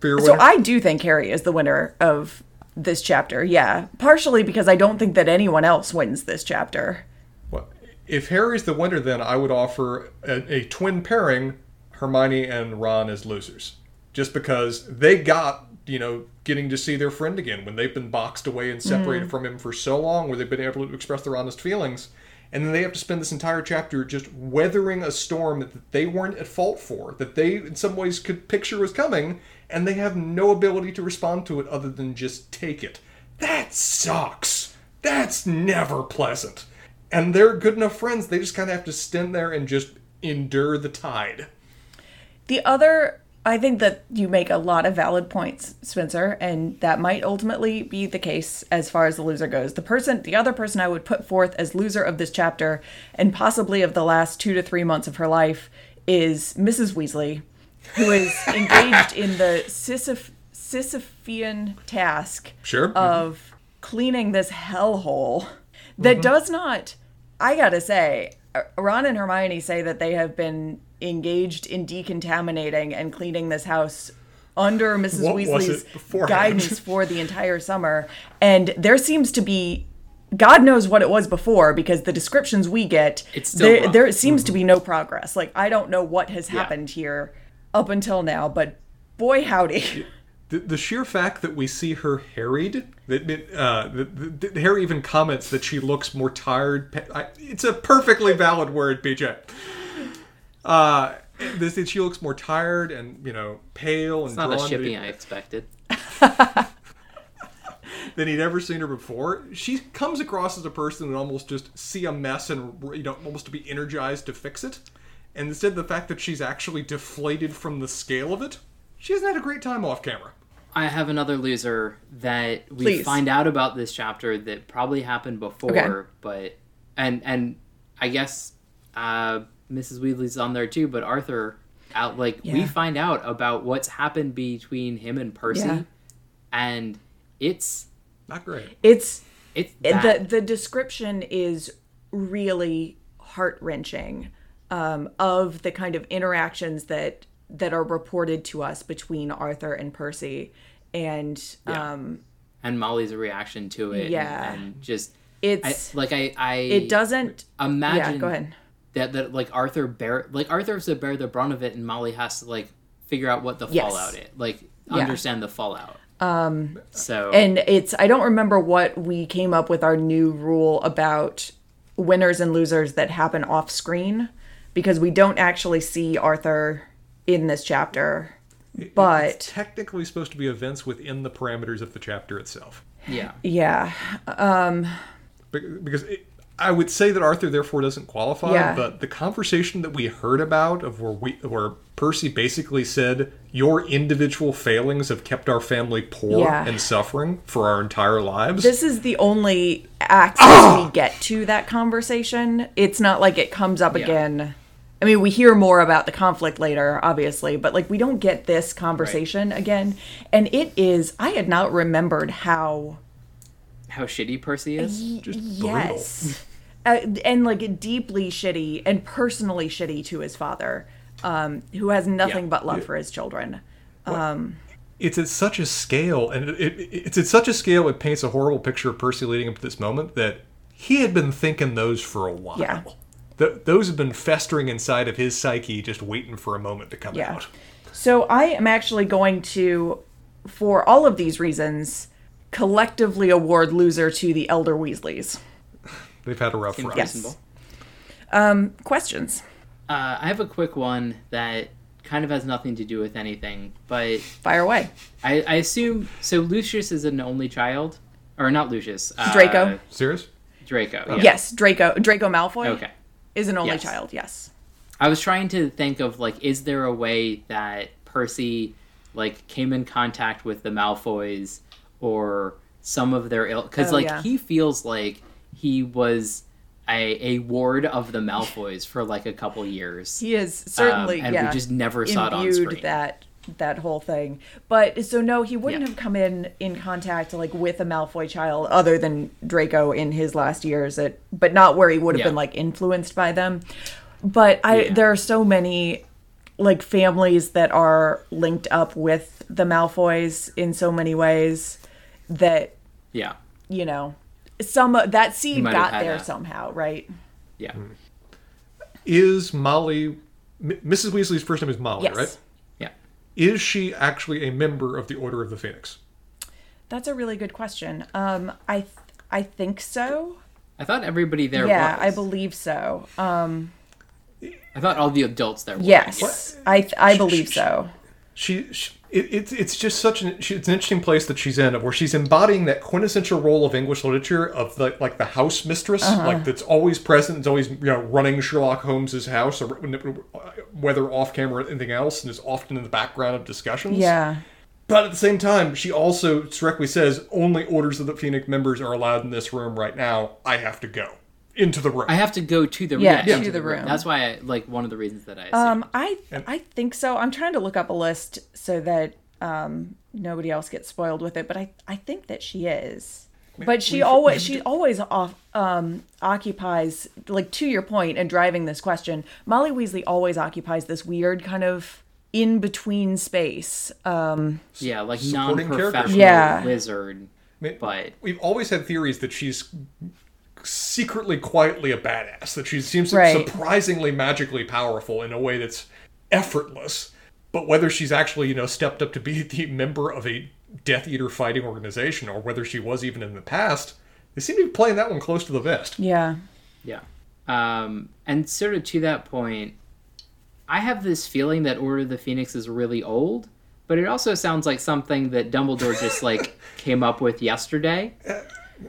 for your winner? So I do think Harry is the winner of this chapter. Yeah, partially because I don't think that anyone else wins this chapter. Well, if Harry's the winner, then I would offer a, a twin pairing, Hermione and Ron as losers, just because they got you know getting to see their friend again when they've been boxed away and separated mm-hmm. from him for so long, where they've been able to express their honest feelings, and then they have to spend this entire chapter just weathering a storm that they weren't at fault for, that they in some ways could picture was coming, and they have no ability to respond to it other than just take it. That sucks. That's never pleasant. And they're good enough friends, they just kind of have to stand there and just endure the tide. The other, I think that you make a lot of valid points, Spencer, and that might ultimately be the case as far as the loser goes. The person, the other person I would put forth as loser of this chapter and possibly of the last two to three months of her life is Mrs. Weasley, who is engaged in the Sisyph- Sisyphean task Sure. Mm-hmm. of cleaning this hellhole that mm-hmm. does not i gotta say ron and hermione say that they have been engaged in decontaminating and cleaning this house under mrs. What weasley's guidance for the entire summer. And there seems to be god knows what it was before because the descriptions we get It's still there, rough. there seems to be no progress. Like i don't know what has happened here up until now but boy howdy. The, the sheer fact that we see her harried, that that, uh, that, that Harry even comments that she looks more tired. I, it's a perfectly valid word, BJ. Uh, this that she looks more tired and you know pale and It's not a drawn to- shipping I expected. than he'd ever seen her before. She comes across as a person that almost just see a mess and you know almost to be energized to fix it. And instead, the fact that she's actually deflated from the scale of it, she hasn't had a great time off camera. I have another loser that we Please. find out about this chapter that probably happened before, Okay. but and and I guess uh, Mrs. Weasley's on there too, but Arthur out like we find out about what's happened between him and Percy, Yeah. and it's Not great. It's it's the the description is really heart wrenching um, of the kind of interactions that that are reported to us between Arthur and Percy, and Yeah. um, and Molly's reaction to it, Yeah. and, just I, it's like I I it doesn't. imagine Yeah, go ahead. That that like Arthur bear like Arthur has to bear the brunt of it, and Molly has to like figure out what the Yes. fallout is, like Yeah. understand the fallout. Um. So And it's I don't remember what we came up with our new rule about winners and losers that happen off screen because we don't actually see Arthur in this chapter. It's But technically supposed to be events within the parameters of the chapter itself. yeah, yeah, Be- Because it, I would say that Arthur therefore doesn't qualify, Yeah. but the conversation that we heard about of where we where Percy basically said your individual failings have kept our family poor Yeah. and suffering for our entire lives. this is the only access ah! we get to that conversation. It's not like it comes up Yeah. again. I mean, we hear more about the conflict later, obviously, but like we don't get this conversation again. And it is, I had not remembered how how shitty Percy is. Just yes uh, and like deeply shitty and personally shitty to his father um who has nothing Yeah. but love for his children it's at such a scale, and it, it, it's at such a scale it paints a horrible picture of Percy leading up to this moment that he had been thinking those for a while. Yeah. Th- those have been festering inside of his psyche, just waiting for a moment to come Yeah. out. so i am actually going to for all of these reasons collectively award loser to the elder weasleys They've had a rough Seems run. Yes. reasonable. questions Uh, I have a quick one that kind of has nothing to do with anything, but fire away I, I assume so. Lucius is an only child, or not Lucius? Uh, Draco. Serious? Draco. Yeah. yes draco draco malfoy Okay. is an only Yes. child yes I was trying to think of like, is there a way that Percy like came in contact with the Malfoys or some of their ill? Because Oh, like yeah. he feels like he was a, a ward of the Malfoys for like a couple years. he is certainly Um, and yeah we just never saw it on screen. that that whole thing. But so no, he wouldn't Yeah. have come in in contact like with a Malfoy child other than Draco in his last years at but not where he would have Yeah. been like influenced by them. But I there are so many like families that are linked up with the Malfoys in so many ways that Yeah. you know some that seed got there that. somehow, right? Yeah. Is Molly. M- Mrs. Weasley's first name is Molly, Yes. right? Yeah. Is she actually a member of the Order of the Phoenix? That's a really good question. Um I th- I think so. I thought everybody there yeah, was. I believe so. Um, I thought all the adults there were. yes, I th- I believe so. She, she it, it's it's just such an she, it's an interesting place that she's in, where she's embodying that quintessential role of English literature of the like the house mistress, Uh-huh. like that's always present, is always you know running Sherlock Holmes's house, or whether off camera or anything else, and is often in the background of discussions. Yeah, But at the same time, she also directly says only orders of the Phoenix members are allowed in this room right now. I have to go into the room. I have to go to the Yeah, yeah, to the room. That's why I like one of the reasons that I assumed. um, I I think so. I'm trying to look up a list so that um nobody else gets spoiled with it, but I I think that she is. But she always she always off um occupies like to your point and driving this question. Molly Weasley always occupies this weird kind of in between space. Um, yeah, like supporting characters. non-professional Yeah. wizard. I mean, But we've always had theories that she's secretly quietly a badass that she seems Right. surprisingly magically powerful in a way that's effortless but whether she's actually you know stepped up to be the member of a death eater fighting organization or whether she was even in the past they seem to be playing that one close to the vest yeah. yeah, um, and sort of to that point, I have this feeling that Order of the Phoenix is really old, but it also sounds like something that Dumbledore just like came up with yesterday.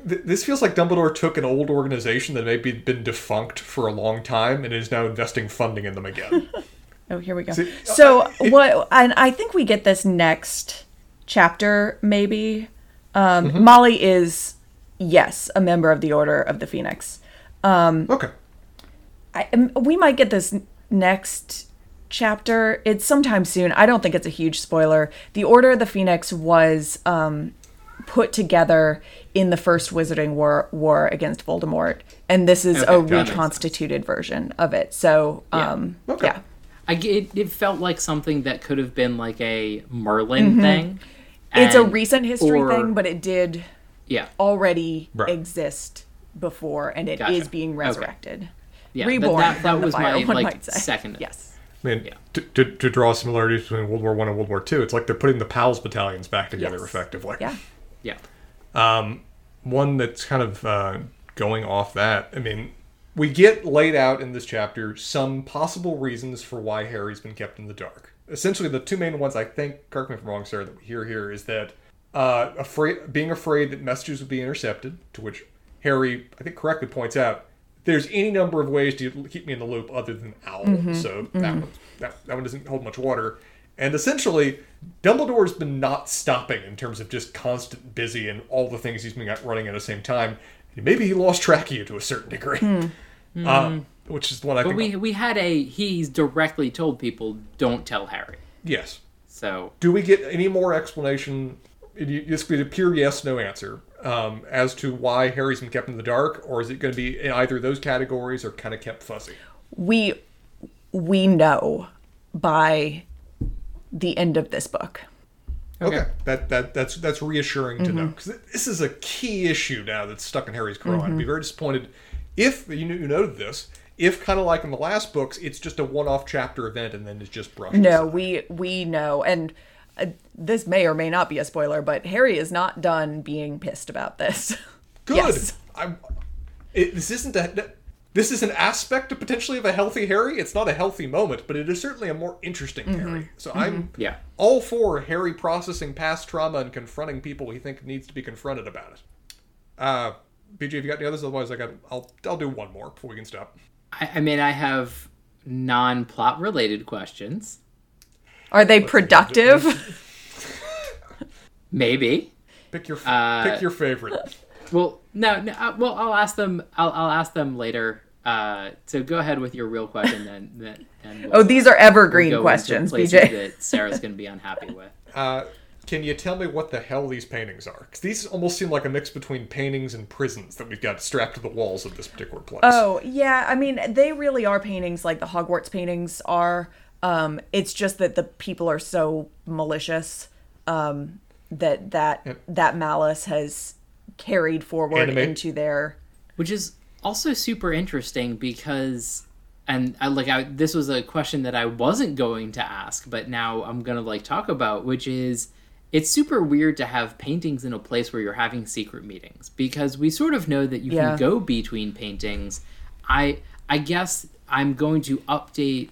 Th- this feels like dumbledore took an old organization that maybe been defunct for a long time and is now investing funding in them again Oh, here we go. See, So what? And I think we get this next chapter, maybe. Um, Molly is, yes, a member of the Order of the Phoenix. Okay. I, um, we might get this next chapter. It's sometime soon. I don't think it's a huge spoiler. The Order of the Phoenix was um, put together in the first Wizarding War war against Voldemort, and this is Okay, a reconstituted version of it. So, Yeah. um, Okay. yeah. I g it, it felt like something that could have been like a Merlin thing. Mm-hmm. It's a recent history or- thing, but it did Yeah, already Right. exist before, and it is Gotcha. being Okay. resurrected. yeah. Reborn. That, that, from the was fire, my like second. Yes. I mean, Yeah. to, to, to draw similarities between World War One and World War Two, it's like they're putting the PALS battalions back together Yes. effectively. Yeah. Yeah. One that's kind of uh, going off that. I mean, we get laid out in this chapter some possible reasons for why Harry's been kept in the dark. Essentially, the two main ones I think, correct me if I'm wrong, Sarah, that we hear here is that uh, afraid, being afraid that messages would be intercepted, to which Harry, I think, correctly points out, there's any number of ways to keep me in the loop other than owl. So that one, that, that one doesn't hold much water. And essentially, Dumbledore's been not stopping in terms of just constant busy and all the things he's been running at the same time. Maybe he lost track of you to a certain degree, uh, which is what I But think. we we had a he's directly told people don't tell Harry. yes. So Do we get any more explanation? It's This could be a pure yes no answer um, as to why Harry's been kept in the dark, or is it going to be in either of those categories or kind of kept fuzzy? We we know by the end of this book. Okay, that that that's that's reassuring to know because this is a key issue now that's stuck in Harry's craw. I'd be very disappointed if you, knew, you noted this. If kind of like in the last books, it's just a one-off chapter event and then it's just brushed. No, aside. we we know, and uh, this may or may not be a spoiler, but Harry is not done being pissed about this. good. Yes. I'm. It, this isn't a. This is an aspect of potentially of a healthy Harry. It's not a healthy moment, but it is certainly a more interesting Harry. So I'm yeah. all for Harry processing past trauma and confronting people he think needs to be confronted about it. Uh, BJ, have you got any others? Otherwise, I got. I'll I'll do one more before we can stop. I, I mean I have non-plot related questions. Are they productive? Maybe. Pick your Uh, pick your favorite. Well, no, no uh, well I'll ask them. I'll I'll ask them later. Uh, so go ahead with your real question then. then and we'll, oh, these are evergreen go into questions, places BJ. That Sarah's going to be unhappy with. Uh, can you tell me what the hell these paintings are? Because these almost seem like a mix between paintings and prisons that we've got strapped to the walls of this particular place. Oh, yeah. I mean, they really are paintings like the Hogwarts paintings are. Um, it's just that the people are so malicious um, that that Yep. that malice has carried forward Animate. into their. which is also super interesting because and I, like I, this was a question that I wasn't going to ask, but now I'm gonna like talk about, which is it's super weird to have paintings in a place where you're having secret meetings because we sort of know that you Yeah. can go between paintings. I I guess I'm going to update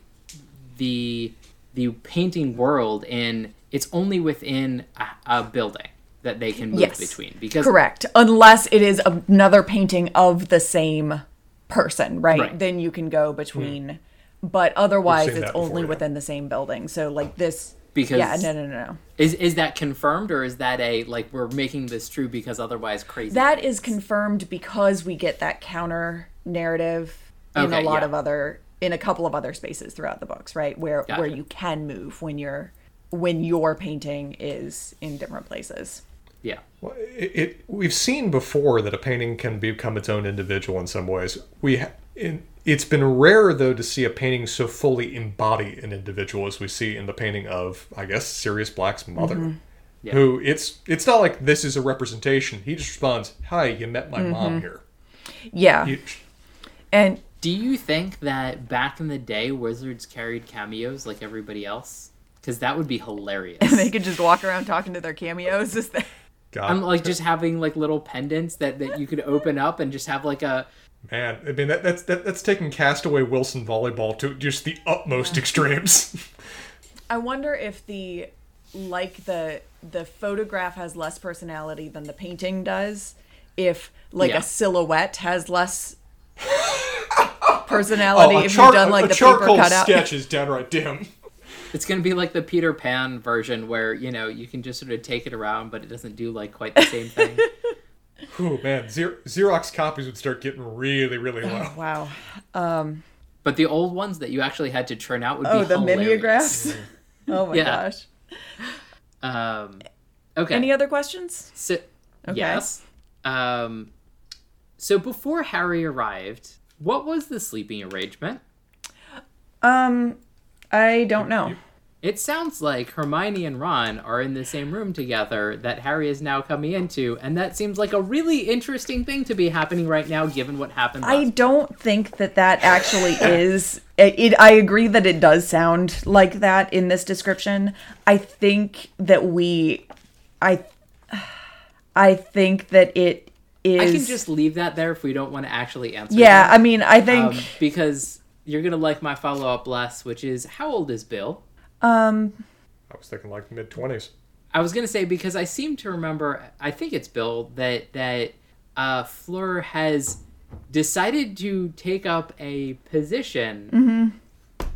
the the painting world and it's only within a, a building that they can move Yes. between because Correct. Unless it is another painting of the same person, right? Right. Then you can go between. Hmm. But otherwise, it's that before, only yeah. within the same building. So, like this. Because- Yeah, no, no, no, no. Is is that confirmed or is that a like we're making this true because otherwise crazy? That is confirmed because we get that counter narrative in a lot yeah. of other in a couple of other spaces throughout the books, right? Where Gotcha. where you can move when you're when your painting is in different places. Yeah. Well, it, it we've seen before that a painting can become its own individual in some ways. We ha- in, it's been rare though to see a painting so fully embody an individual as we see in the painting of I guess Sirius Black's mother. Mm-hmm. Yeah. Who it's it's not like this is a representation. He just responds, "Hi, you met my mom mm-hmm. here." Yeah. You, and Do you think that back in the day wizards carried cameos like everybody else? Because that would be hilarious. they could just walk around talking to their cameos as they God, I'm like just having like little pendants that, that you could open up and just have like a man, I mean that, that's that, that's taking Castaway Wilson volleyball to just the utmost extremes. I wonder if the like the the photograph has less personality than the painting does. If like Yeah. a silhouette has less personality, Oh, a if char- you've done like a the paper charcoal cutout. sketch is downright dim. It's gonna be like the Peter Pan version where you know you can just sort of take it around, but it doesn't do like quite the same thing. Oh man, Xer- Xerox copies would start getting really, really low. Wow. but the old ones that you actually had to churn out would Oh, be the hilarious. mimeographs. oh my Yeah. gosh. Um, okay. Any other questions? So, Okay. yes. Um, so before Harry arrived, what was the sleeping arrangement? Um, I don't know. It sounds like Hermione and Ron are in the same room together that Harry is now coming into, and that seems like a really interesting thing to be happening right now, given what happened. I don't think that that actually is. It, it. I agree that it does sound like that in this description. I think that we. I. I think that it is. I can just leave that there if we don't want to actually answer. Yeah, that. I mean, I think. um, because you're gonna like my follow up less, which is how old is Bill? Um I was thinking like mid twenties. I was gonna say because I seem to remember, I think it's Bill that that uh, Fleur has decided to take up a position Mm-hmm.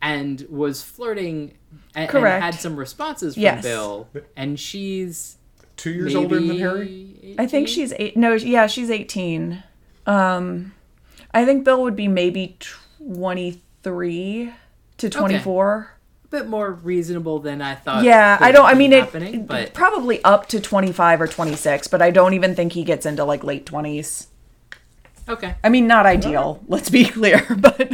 and was flirting and, and Correct. had some responses from Yes. Bill, and she's Two years maybe older than Harry. I think she's eight. No, yeah, she's eighteen. Um, I think Bill would be maybe twenty three to twenty four. a bit more reasonable than I thought. Yeah, I don't. I mean, it, but probably up to twenty five or twenty six, but I don't even think he gets into like late twenties. okay, I mean, not ideal. Let's be clear, but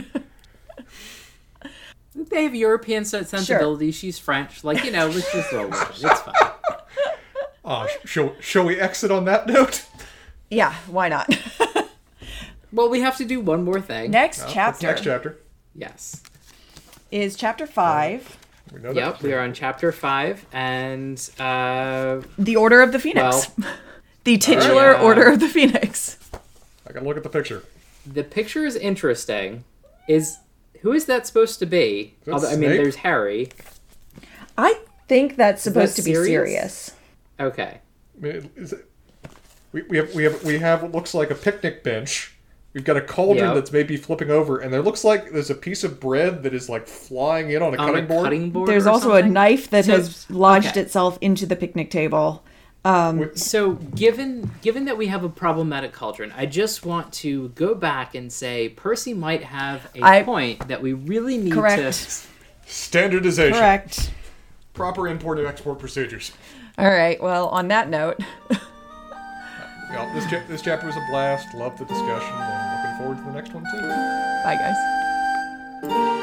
they have European sen- sensibilities. She's French, like you know. Let's just roll with it. It's fine. Uh, shall, shall we exit on that note? yeah, why not? Well, we have to do one more thing. next What's chapter Next chapter. Yes. Is chapter five, We know Yep, that. we are on chapter five, and uh, the Order of the Phoenix, Well- the titular Yeah. Order of the Phoenix. I can look at the picture. the picture is interesting. Is who is that supposed to be? Although, I mean, there's Harry. I think that's supposed to be Sirius? Sirius. Okay. I mean, is it, we, we have we have we have what looks like a picnic bench. We've got a cauldron Yep. that's maybe flipping over, and there looks like there's a piece of bread that is like flying in on a On cutting a board. cutting board. There's also something? a knife that So- has lodged okay. itself into the picnic table. Um, With- So, given given that we have a problematic cauldron, I just want to go back and say Percy might have a I- point that we really need Correct. standardization, Correct. proper import and export procedures. All right. Well, on that note, yeah, this, cha- this chapter was a blast. Love the discussion, and looking forward to the next one too. Bye, guys.